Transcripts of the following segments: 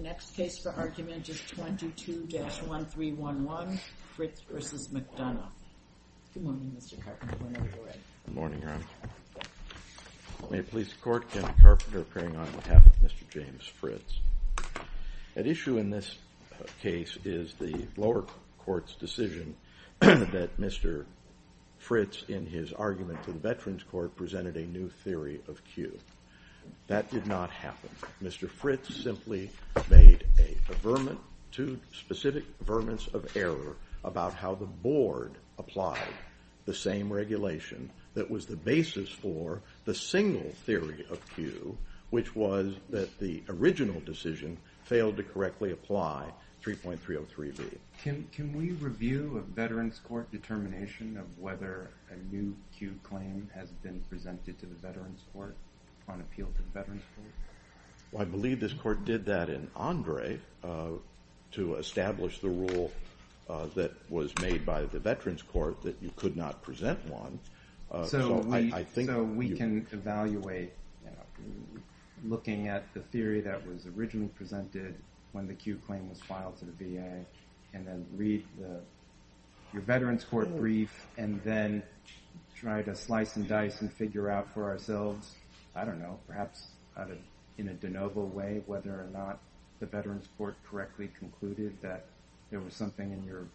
next case for argument is 22-1311, Fritz v. McDonough. Good morning, Mr. Carpenter, whenever you're ready. Good morning, Your Honor. May it please the Court, Kenneth Carpenter appearing on behalf of Mr. James Fritz. At issue in this uh, case is the lower court's decision that Mr. Fritz, in his argument to the Veterans Court, presented a new theory of Q. That did not happen. Mr. Fritz simply made two specific averments of error about how the board applied the same regulation that was the basis for the single theory of Q, which was that the original decision failed to correctly apply 3.303b. Can we review a Veterans Court determination of whether a new Q claim has been presented to the Veterans Court on appeal to the Veterans Court? Well, I believe this court did that in Andre uh, to establish the rule uh, that was made by the Veterans Court that you could not present one. Uh, so we I think so we can evaluate, looking at the theory that was originally presented when the Q claim was filed to the VA, and then read your Veterans Court brief, and then try to slice and dice and figure out for ourselves, I don't know, perhaps in a de novo way, whether or not the Veterans Court correctly concluded that there was something in your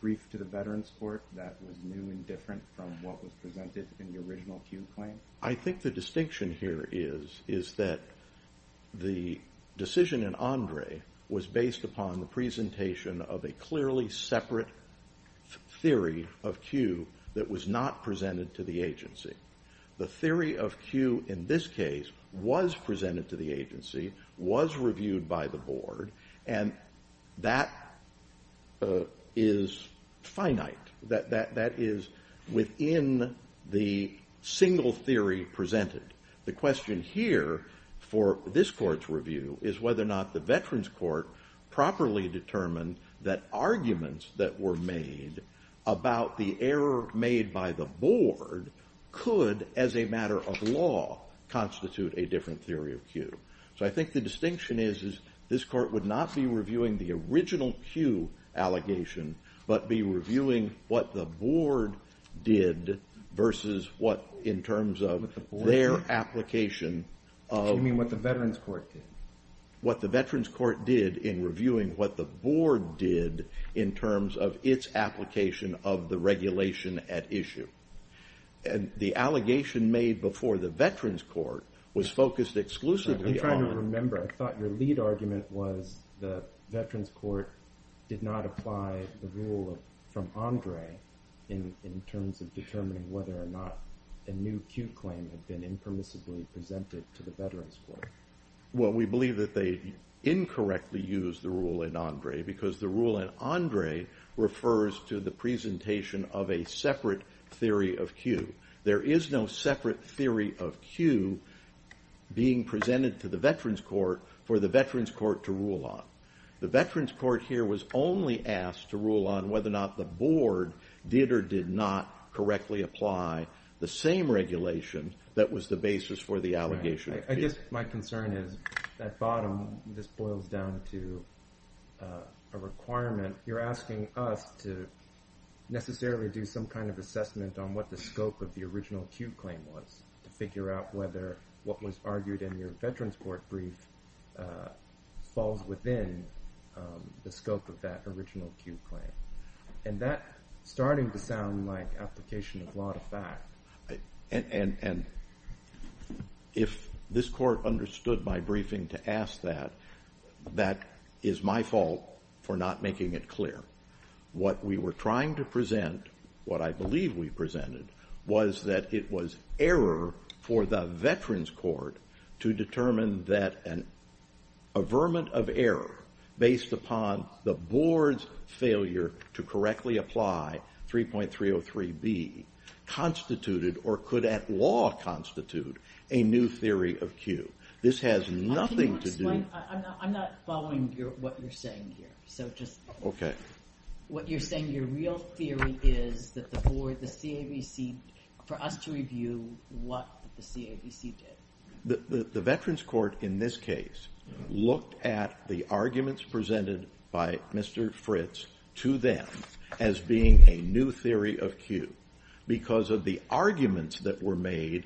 brief to the Veterans Court that was new and different from what was presented in the original Q claim? I think the distinction here is that the decision in Andre was based upon the presentation of a clearly separate theory of Q that was not presented to the agency. The theory of Q in this case was presented to the agency, was reviewed by the board, and that uh, is finite. That is within the single theory presented. The question here for this court's review is whether or not the Veterans Court properly determined that arguments that were made about the error made by the board could, as a matter of law, constitute a different theory of Q. So I think the distinction is this court would not be reviewing the original Q allegation, but be reviewing what the board did versus what, in terms of their application of... You mean what the Veterans Court did? What the Veterans Court did in reviewing what the board did in terms of its application of the regulation at issue. And the allegation made before the Veterans Court was focused exclusively on... I'm trying to remember. I thought your lead argument was the Veterans Court did not apply the rule from Andre in terms of determining whether or not a new Q claim had been impermissibly presented to the Veterans Court. Well, we believe that they incorrectly used the rule in Andre because the rule in Andre refers to the presentation of a separate theory of Q. There is no separate theory of Q being presented to the Veterans Court for the Veterans Court to rule on. The Veterans Court here was only asked to rule on whether or not the board did or did not correctly apply the same regulation that was the basis for the allegation. I guess my concern is, at bottom, this boils down to uh, a requirement. You're asking us to necessarily do some kind of assessment on what the scope of the original Q claim was to figure out whether what was argued in your Veterans Court brief uh, falls within um, the scope of that original Q claim. And that's starting to sound like application of law to fact. And if this court understood my briefing to ask that, that is my fault for not making it clear. What we were trying to present, what I believe we presented, was that it was error for the Veterans Court to determine that an averment of error based upon the board's failure to correctly apply 3.303B constituted or could at law constitute a new theory of Q. This has nothing to do... I'm not following what you're saying here. So just. Okay. What you're saying, your real theory is that the board, the CAVC, for us to review what the CAVC did. The Veterans Court in this case looked at the arguments presented by Mr. Fritz to them as being a new theory of Q because of the arguments that were made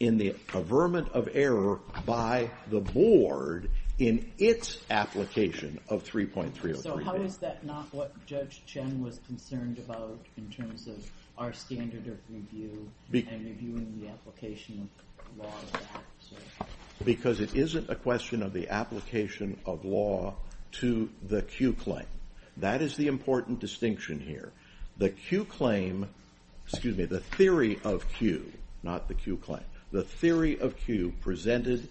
in the averment of error by the board in its application of 3.303B. So how is that not what Judge Chen was concerned about in terms of our standard of review and reviewing the application of law of that? Because it isn't a question of the application of law to the Q claim. That is the important distinction here. The Q claim, excuse me, the theory of Q, not the Q claim, the theory of Q presented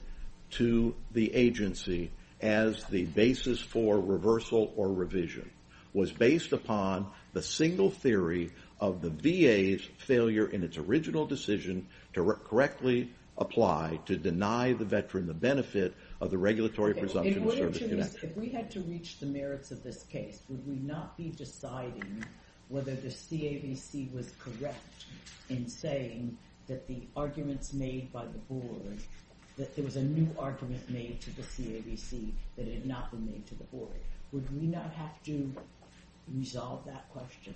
to the agency as the basis for reversal or revision was based upon the single theory of the VA's failure in its original decision to correctly apply to deny the veteran the benefit of the regulatory presumption of service connection. If we had to reach the merits of this case, would we not be deciding whether the CAVC was correct in saying that the arguments made by the board, that there was a new argument made to the CAVC that had not been made to the board? Would we not have to resolve that question?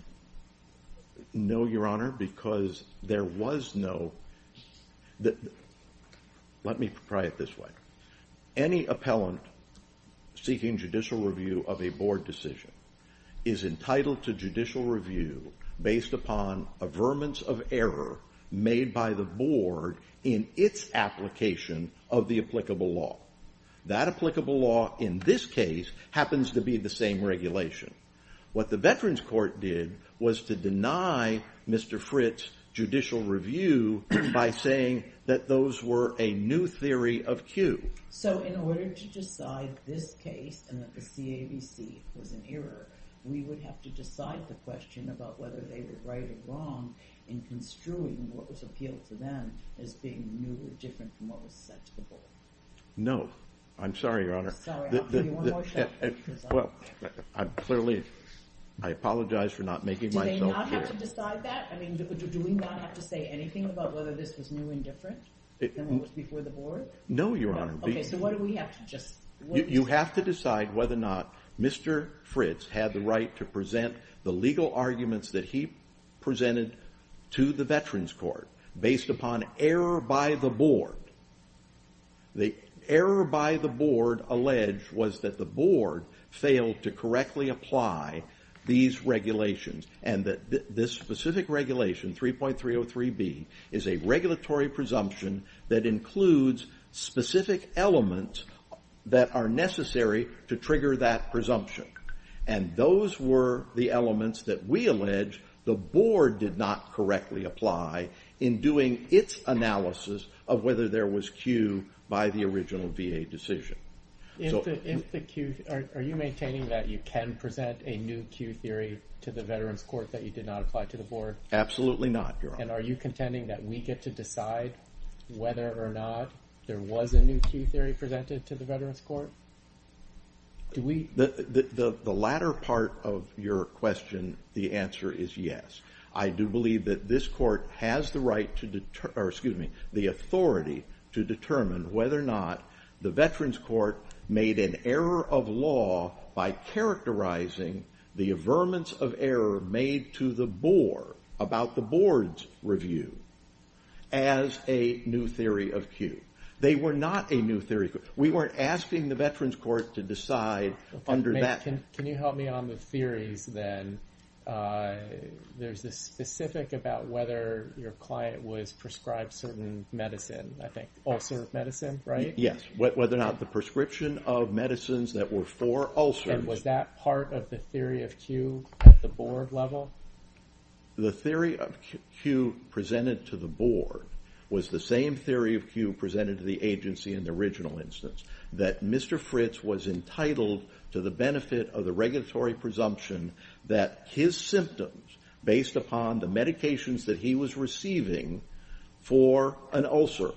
No, Your Honor, because there was no... Let me try it this way. Any appellant seeking judicial review of a board decision is entitled to judicial review based upon averments of error made by the board in its application of the applicable law. That applicable law in this case happens to be the same regulation. What the Veterans Court did was to deny Mr. Fritz judicial review by saying that those were a new theory of Q. So in order to decide this case and that the CAVC was an error, we would have to decide the question about whether they were right or wrong in construing what was appealed to them as being new or different from what was said to the board. No. I'm sorry, Your Honor. Sorry, I'll give you one more shot. Eh, eh, well, I'm clearly... I apologize for not making myself clear. Do they not have to decide that? I mean, do we not have to say anything about whether this was new and different than what was before the board? No, Your Honor. Okay, so what do we have to just... You have to decide whether or not Mr. Fritz had the right to present the legal arguments that he presented to the Veterans Court based upon error by the board. The error by the board alleged was that the board failed to correctly apply these regulations and that this specific regulation, 3.303B, is a regulatory presumption that includes specific elements that are necessary to trigger that presumption. And those were the elements that we allege the board did not correctly apply in doing its analysis of whether there was Q by the original VA decision. So, are you maintaining that you can present a new Q theory to the Veterans Court that you did not apply to the board? Absolutely not, Your Honor. And are you contending that we get to decide whether or not there was a new Q theory presented to the Veterans Court? Do we the latter part of your question, the answer is yes. I do believe that this court has the right to... Or excuse me, the authority to determine whether or not the Veterans Court made an error of law by characterizing the averments of error made to the board about the board's review as a new theory of Q. They were not a new theory. We weren't asking the Veterans Court to decide under that... Can you help me on the theories then? Uh, there's this specific about whether your client was prescribed certain medicine, I think, ulcer medicine, right? Yes, whether or not the prescription of medicines that were for ulcers... And was that part of the theory of Q at the board level? The theory of Q presented to the board was the same theory of Q presented to the agency in the original instance, that Mr. Fritz was entitled to the benefit of the regulatory presumption that his symptoms, based upon the medications that he was receiving for an ulcer,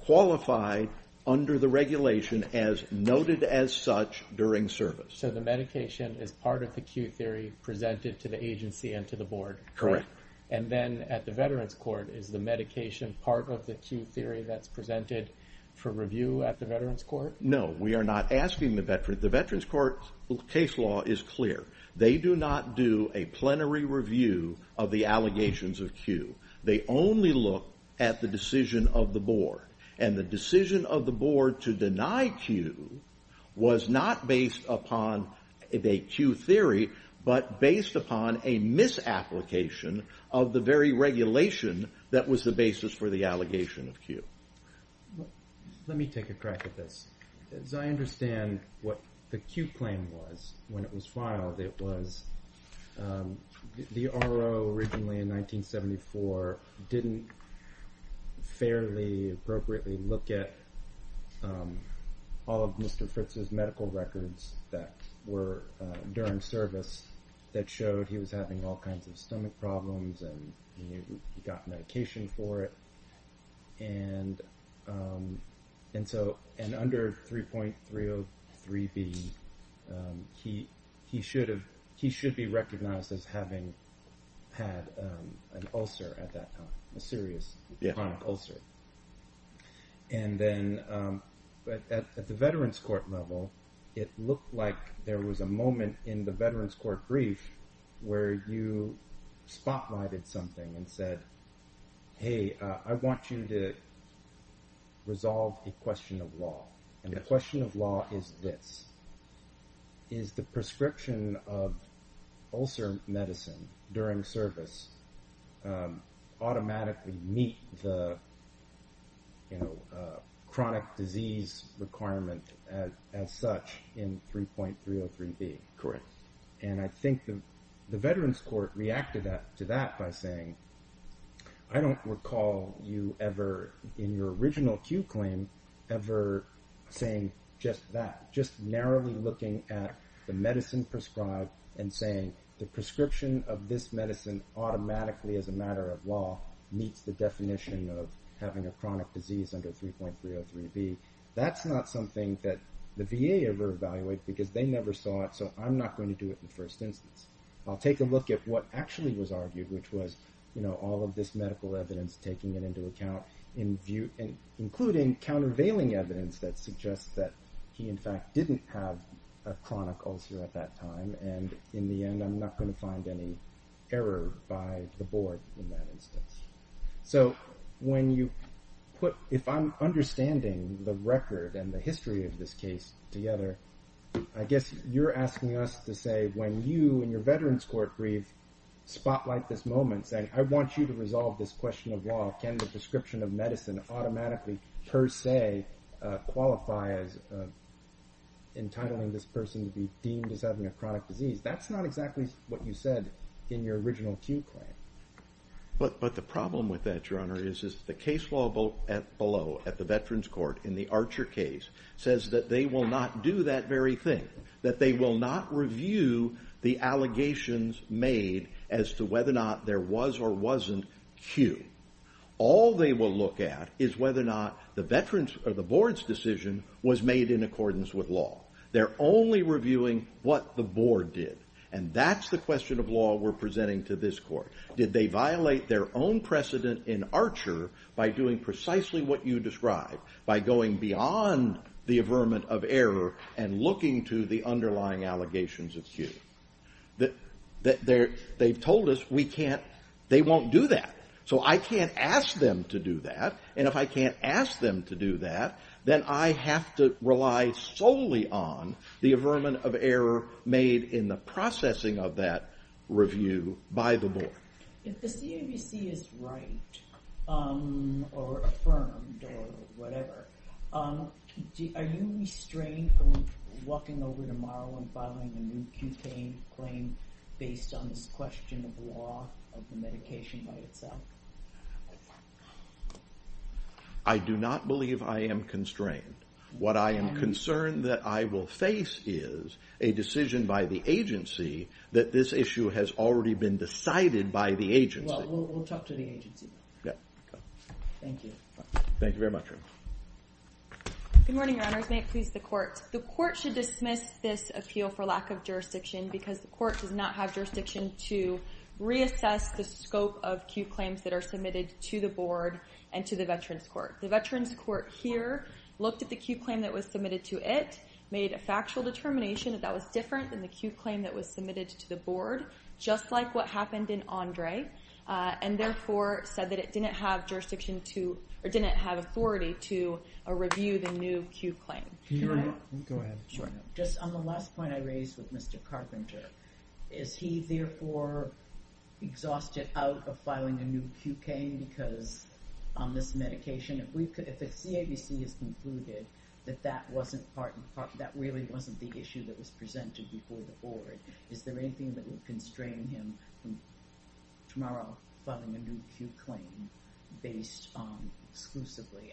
qualified under the regulation as noted as such during service. So the medication is part of the Q theory presented to the agency and to the board? Correct. And then at the Veterans Court, is the medication part of the Q theory that's presented for review at the Veterans Court? No, we are not asking the Veterans. The Veterans Court case law is clear. They do not do a plenary review of the allegations of Q. They only look at the decision of the board. And the decision of the board to deny Q was not based upon a Q theory, but based upon a misapplication of the very regulation that was the basis for the allegation of Q. Let me take a crack at this. As I understand what the Q claim was when it was filed, it was um, the RO originally in 1974 didn't fairly, appropriately look at um, all of Mr. Fritz's medical records that were uh, during service that showed he was having all kinds of stomach problems and he got medication for it. And um, so under 3.303B, um, he should be recognized as having had um, an ulcer at that time, a serious chronic ulcer. And then at the Veterans Court level, it looked like there was a moment in the Veterans Court brief where you spotlighted something and said, hey, uh, I want you to resolve a question of law. And the question of law is this. Is the prescription of ulcer medicine during service um, automatically meet the uh, chronic disease requirement as such in 3.303B? Correct. And I think the Veterans Court reacted to that by saying, I don't recall you ever, in your original Q claim, ever saying just that. Just narrowly looking at the medicine prescribed and saying the prescription of this medicine automatically as a matter of law meets the definition of having a chronic disease under 3.303B. That's not something that the VA ever evaluated because they never saw it, so I'm not going to do it in the first instance. I'll take a look at what actually was argued, which was you know, all of this medical evidence, taking it into account, including countervailing evidence that suggests that he, in fact, didn't have a chronic ulcer at that time. And in the end, I'm not going to find any error by the board in that instance. So when you put, if I'm understanding the record and the history of this case together, I guess you're asking us to say when you, in your Veterans Court brief, spotlight this moment saying, I want you to resolve this question of law, can the prescription of medicine automatically, per se, uh, qualify as uh, entitling this person to be deemed as having a chronic disease? That's not exactly what you said in your original Q claim. But the problem with that, Your Honor, is the case law below at the Veterans Court in the Archer case says that they will not do that very thing, that they will not review the allegations made as to whether or not there was or wasn't Q. All they will look at is whether or not the veterans or the board's decision was made in accordance with law. They're only reviewing what the board did. And that's the question of law we're presenting to this court. Did they violate their own precedent in Archer by doing precisely what you described, by going beyond the averment of error and looking to the underlying allegations of Q? They've told us we can't, they won't do that. So I can't ask them to do that. And if I can't ask them to do that, then I have to rely solely on the averment of error made in the processing of that review by the board. If the CAVC is right, um, or affirmed, or whatever, um, are you restrained from walking over tomorrow and filing a new Q claim based on this question of law of the medication by itself? I do not believe I am constrained. What I am concerned that I will face is a decision by the agency that this issue has already been decided by the agency. Well, we'll talk to the agency. Thank you. Thank you very much. Good morning, Your Honors. May it please the court. The court should dismiss this appeal for lack of jurisdiction because the court does not have jurisdiction to reassess the scope of Q claims that are submitted to the board and to the Veterans Court. The Veterans Court here looked at the Q claim that was submitted to it, made a factual determination that that was different than the Q claim that was submitted to the board, just like what happened in Andre, uh, and therefore said that it didn't have jurisdiction to, or didn't have authority to uh, review the new Q claim. Go ahead. Sure. Just on the last point I raised with Mr. Carpenter, is he therefore exhausted out of filing a new Q claim because on this medication, if the CAVC has concluded that that really wasn't the issue that was presented before the board, is there anything that would constrain him from tomorrow filing a new Q claim based on exclusively?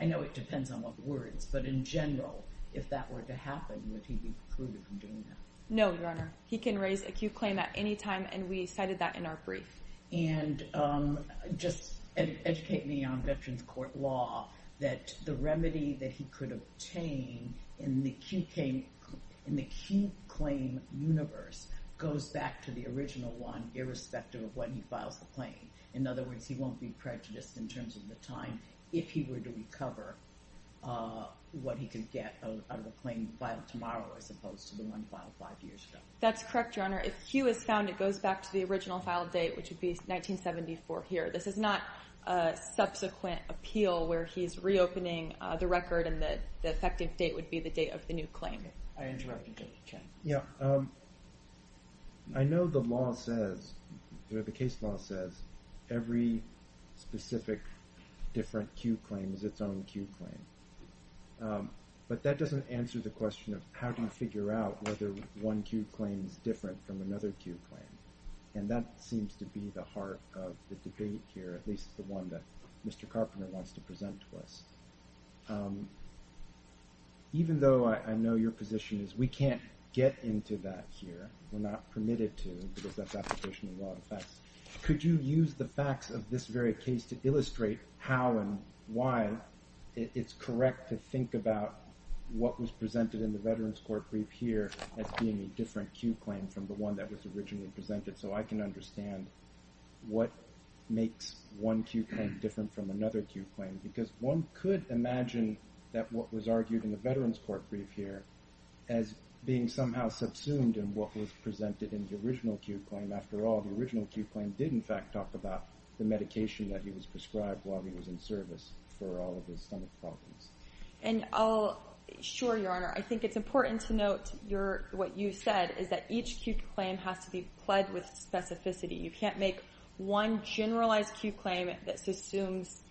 I know it depends on what words, but in general, if that were to happen, would he be precluded from doing that? No, Your Honor. He can raise a Q claim at any time, and we cited that in our brief. And um, just educate me on Veterans Court law that the remedy that he could obtain in the Q claim universe goes back to the original one, irrespective of when he files the claim. In other words, he won't be prejudiced in terms of the time if he were to recover Uh, what he could get out of a claim filed tomorrow as opposed to the one filed five years ago. That's correct, Your Honor. If Q is found, it goes back to the original filed date, which would be 1974 here. This is not a subsequent appeal where he's reopening uh, the record and the effective date would be the date of the new claim. I interrupted Judge Chen. Yeah. Um, I know the law says, or the case law says, every specific different Q claim is its own Q claim. Um, but that doesn't answer the question of how do you figure out whether one Q claim is different from another Q claim. And that seems to be the heart of the debate here, at least the one that Mr. Carpenter wants to present to us. Um, even though I know your position is we can't get into that here, we're not permitted to because that's application of law to facts, could you use the facts of this very case to illustrate how and why it's correct to think about what was presented in the Veterans Court brief here as being a different Q claim from the one that was originally presented so I can understand what makes one Q claim different from another Q claim. Because one could imagine that what was argued in the Veterans Court brief here as being somehow subsumed in what was presented in the original Q claim. After all, the original Q claim did in fact talk about the medication that he was prescribed while he was in service for all of his stomach problems. And I'll, sure, Your Honor, I think it's important to note what you said is that each Q claim has to be pled with specificity. You can't make one generalized Q claim that assumes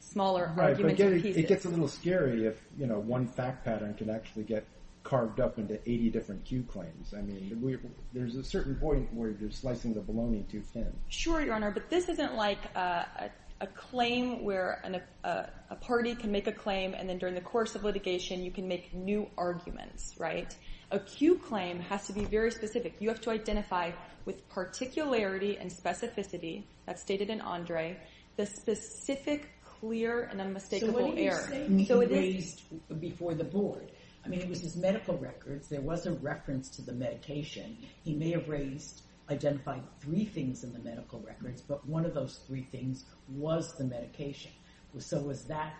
smaller arguments or pieces. It gets a little scary if you know, one fact pattern can actually get carved up into 80 different Q claims. I mean, there's a certain point where you're slicing the bologna too thin. Sure, Your Honor, but this isn't like a claim where a party can make a claim and then during the course of litigation you can make new arguments, right? A Q claim has to be very specific. You have to identify with particularity and specificity, that's stated in Andre, the specific, clear, and unmistakable error. So what are you saying he raised before the board? I mean, it was his medical records. There was a reference to the medication. He may have raised, identified three things in the medical records, but one of those three things was the medication. So was that,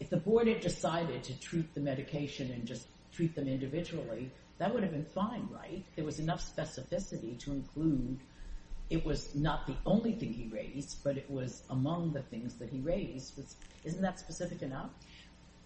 if the board had decided to treat the medication and just treat them individually, that would have been fine, right? There was enough specificity to include it was not the only thing he raised, but it was among the things that he raised. Isn't that specific enough?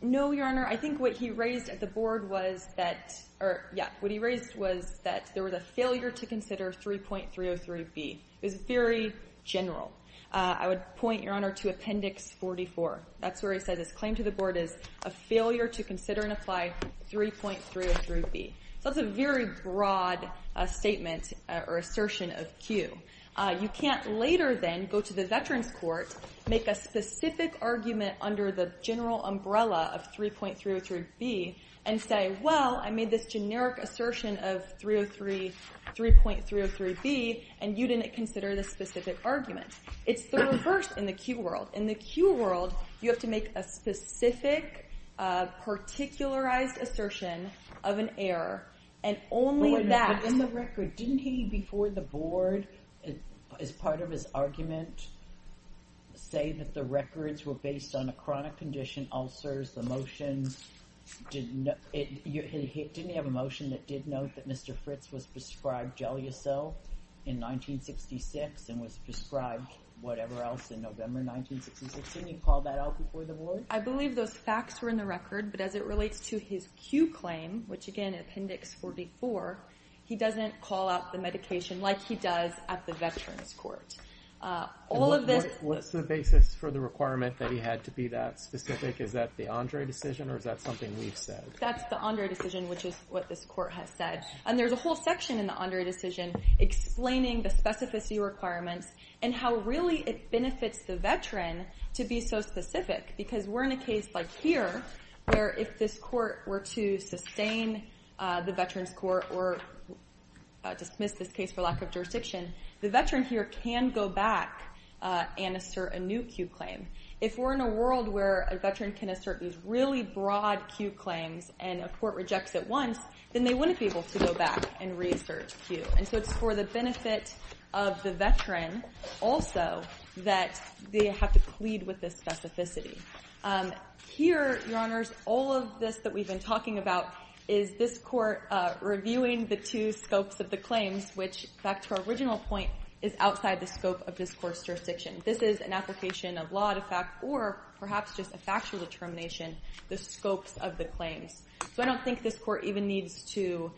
No, Your Honor. I think what he raised at the board was that, or yeah, what he raised was that there was a failure to consider 3.303B. It was very general. Uh, I would point, Your Honor, to Appendix 44. That's where he says his claim to the board is a failure to consider and apply 3.303B. So that's a very broad uh, statement uh, or assertion of Q. Uh, you can't later then go to the Veterans Court, make a specific argument under the general umbrella of 3.303B and say, well, I made this generic assertion of 3.303B and you didn't consider this specific argument. It's the reverse in the Q world. In the Q world, you have to make a specific, uh, particularized assertion of an error and only that. But in the record, didn't he, before the board, as part of his argument, say that the records were based on a chronic condition, ulcers, the motion, didn't he have a motion that did note that Mr. Fritz was prescribed Gelusil in 1966 and was prescribed whatever else in November 1966? Didn't he call that out before the board? I believe those facts were in the record, but as it relates to his Q claim, which again, Appendix 44, he doesn't call out the medication like he does at the Veterans Court. Uh, all of this... What's the basis for the requirement that he had to be that specific? Is that the Andre decision or is that something we've said? That's the Andre decision, which is what this court has said. And there's a whole section in the Andre decision explaining the specificity requirements and how really it benefits the veteran to be so specific. Because we're in a case like here, where if this court were to sustain uh, the Veterans Court or Uh, dismiss this case for lack of jurisdiction, the veteran here can go back uh, and assert a new Q claim. If we're in a world where a veteran can assert these really broad Q claims and a court rejects it once, then they wouldn't be able to go back and reassert Q. And so it's for the benefit of the veteran also that they have to plead with this specificity. Um, here, Your Honors, all of this that we've been talking about is this court uh, reviewing the two scopes of the claims, which, back to our original point, is outside the scope of this court's jurisdiction. This is an application of law to fact or perhaps just a factual determination, the scopes of the claims. So I don't think this court even needs to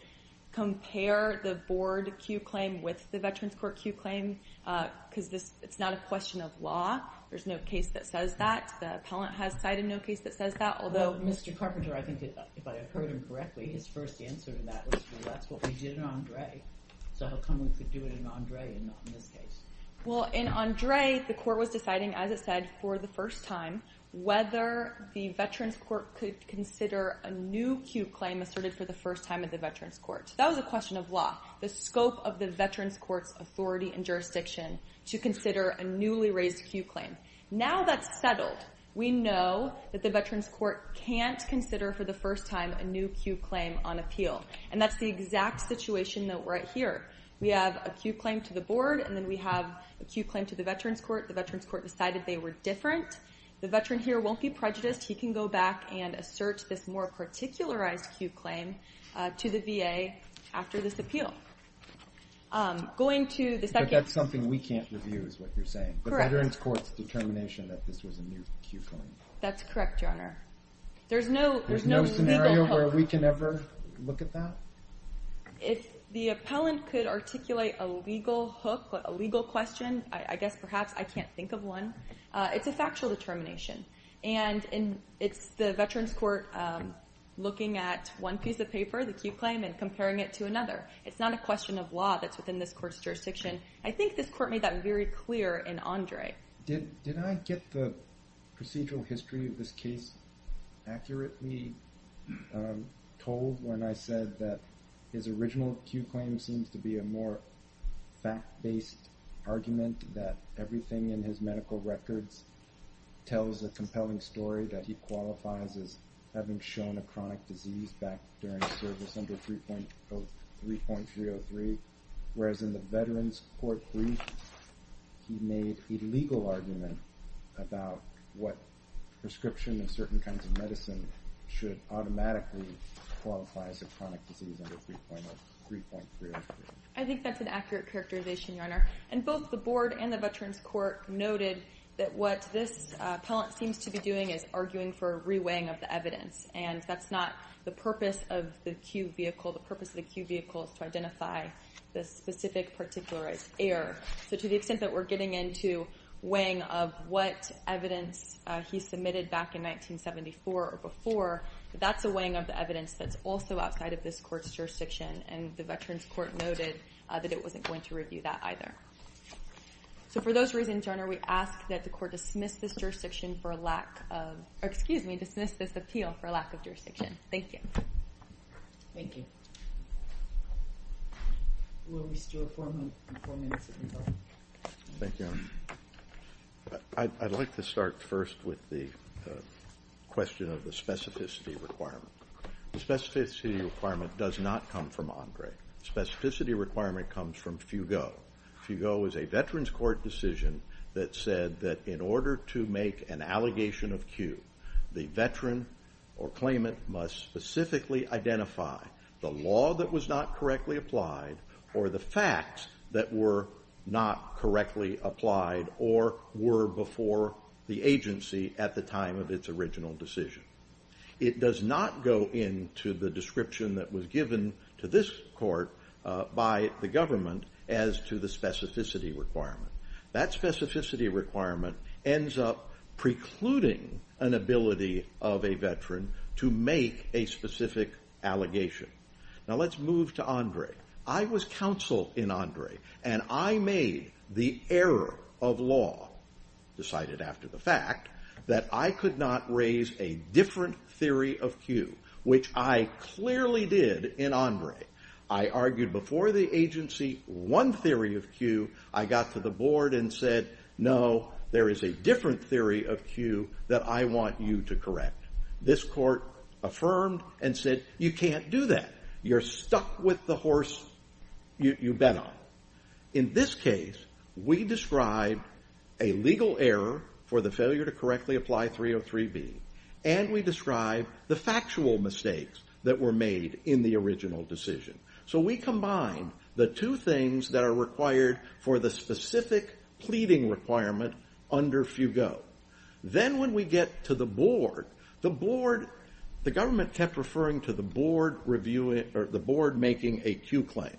compare the board Q claim with the Veterans Court Q claim uh, because this it's not a question of law. There's no case that says that. The appellant has cited no case that says that, although... Mr. Carpenter, I think if I heard him correctly, his first answer to that was, well, that's what we did in Andre. So how come we could do it in Andre and not in this case? Well, in Andre, the court was deciding, as it said, for the first time, whether the Veterans Court could consider a new Q claim asserted for the first time at the Veterans Court. That was a question of law, the scope of the Veterans Court's authority and jurisdiction to consider a newly raised Q claim. Now that's settled. We know that the Veterans Court can't consider for the first time a new Q claim on appeal. And that's the exact situation that we're at here. We have a Q claim to the board, and then we have a Q claim to the Veterans Court. The Veterans Court decided they were different. The veteran here won't be prejudiced. He can go back and assert this more particularized Q claim uh, to the VA after this appeal. Um, going to the second... But that's something we can't review, is what you're saying. Correct. The Veterans Court's determination that this was a new Q claim. That's correct, Your Honor. There's no There's no scenario where we can ever look at that? The appellant could articulate a legal hook, a legal question, I guess perhaps I can't think of one. Uh, it's a factual determination. And it's the Veterans Court um, looking at one piece of paper, the Q claim, and comparing it to another. It's not a question of law that's within this court's jurisdiction. I think this court made that very clear in Andre. Did I get the procedural history of this case accurately um, told when I said that his original Q claim seems to be a more fact-based argument, that everything in his medical records tells a compelling story, that he qualifies as having shown a chronic disease back during service under 3.303, whereas in the Veterans Court brief, he made a legal argument about what prescription of certain kinds of medicine should automatically qualify as a chronic disease under 3.303. I think that's an accurate characterization, Your Honor. And both the board and the Veterans Court noted that what this uh, appellant seems to be doing is arguing for a re-weighing of the evidence. And that's not the purpose of the Q vehicle. The purpose of the Q vehicle is to identify the specific particularized error. So to the extent that we're getting into weighing of what evidence uh, he submitted back in 1974 or before, that's a weighing of the evidence that's also outside of this court's jurisdiction. And the Veterans Court noted uh, that it wasn't going to review that either. So for those reasons, Your Honor, we ask that the court dismiss this jurisdiction for lack of, or excuse me, dismiss this appeal for lack of jurisdiction. Thank you. Thank you. We'll restore four minutes of rebuttal. Thank you, Your Honor. I'd like to start first with the uh, question of the specificity requirement. The specificity requirement does not come from Andre. Specificity requirement comes from FUGO. FUGO is a Veterans Court decision that said that in order to make an allegation of Q, the veteran or claimant must specifically identify the law that was not correctly applied or the facts that were not correctly applied or were before the agency at the time of its original decision. It does not go into the description that was given to this court uh, by the government as to the specificity requirement. That specificity requirement ends up precluding an ability of a veteran to make a specific allegation. Now let's move to Andre. I was counsel in Andre, and I made the error of law, decided after the fact, that I could not raise a different theory of Q, which I clearly did in Andre. I argued before the agency one theory of Q. I got to the board and said, no, there is a different theory of Q that I want you to correct. This court affirmed and said, you can't do that. You're stuck with the horse you bet on. In this case, we described a legal error for the failure to correctly apply 303B, and we described the factual mistakes that were made in the original decision. So we combined the two things that are required for the specific pleading requirement under FUGO. Then when we get to the board, the board, the government kept referring to the board reviewing or the board making a Q claim.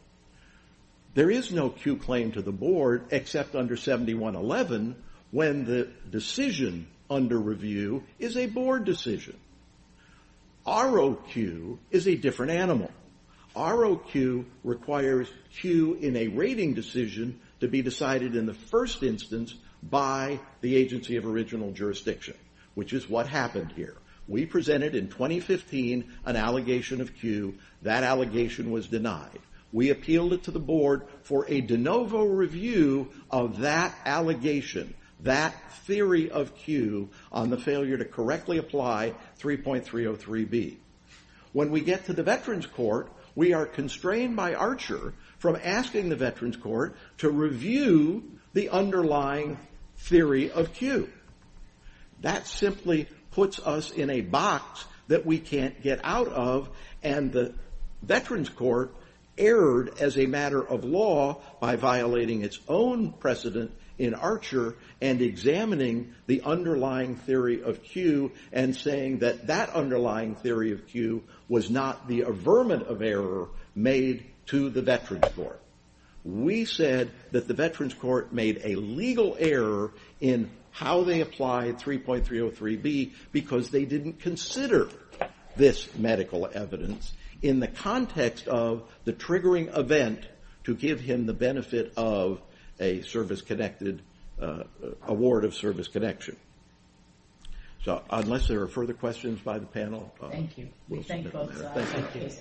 There is no Q claim to the board except under 7111 when the decision under review is a board decision. ROQ is a different animal. ROQ requires Q in a rating decision to be decided in the first instance by the agency of original jurisdiction, which is what happened here. We presented in 2015 an allegation of Q. That allegation was denied. We appealed it to the board for a de novo review of that allegation, that theory of Q on the failure to correctly apply 3.303B. When we get to the Veterans Court, we are constrained by Archer from asking the Veterans Court to review the underlying theory of Q. That simply puts us in a box that we can't get out of, and the Veterans Court erred as a matter of law by violating its own precedent in Archer and examining the underlying theory of Q and saying that that underlying theory of Q was not the averment of error made to the Veterans Court. We said that the Veterans Court made a legal error in how they applied 3.303B because they didn't consider this medical evidence in the context of the triggering event to give him the benefit of a service-connected uh, award of service connection. So unless there are further questions by the panel. Uh, thank you. We thank both sides.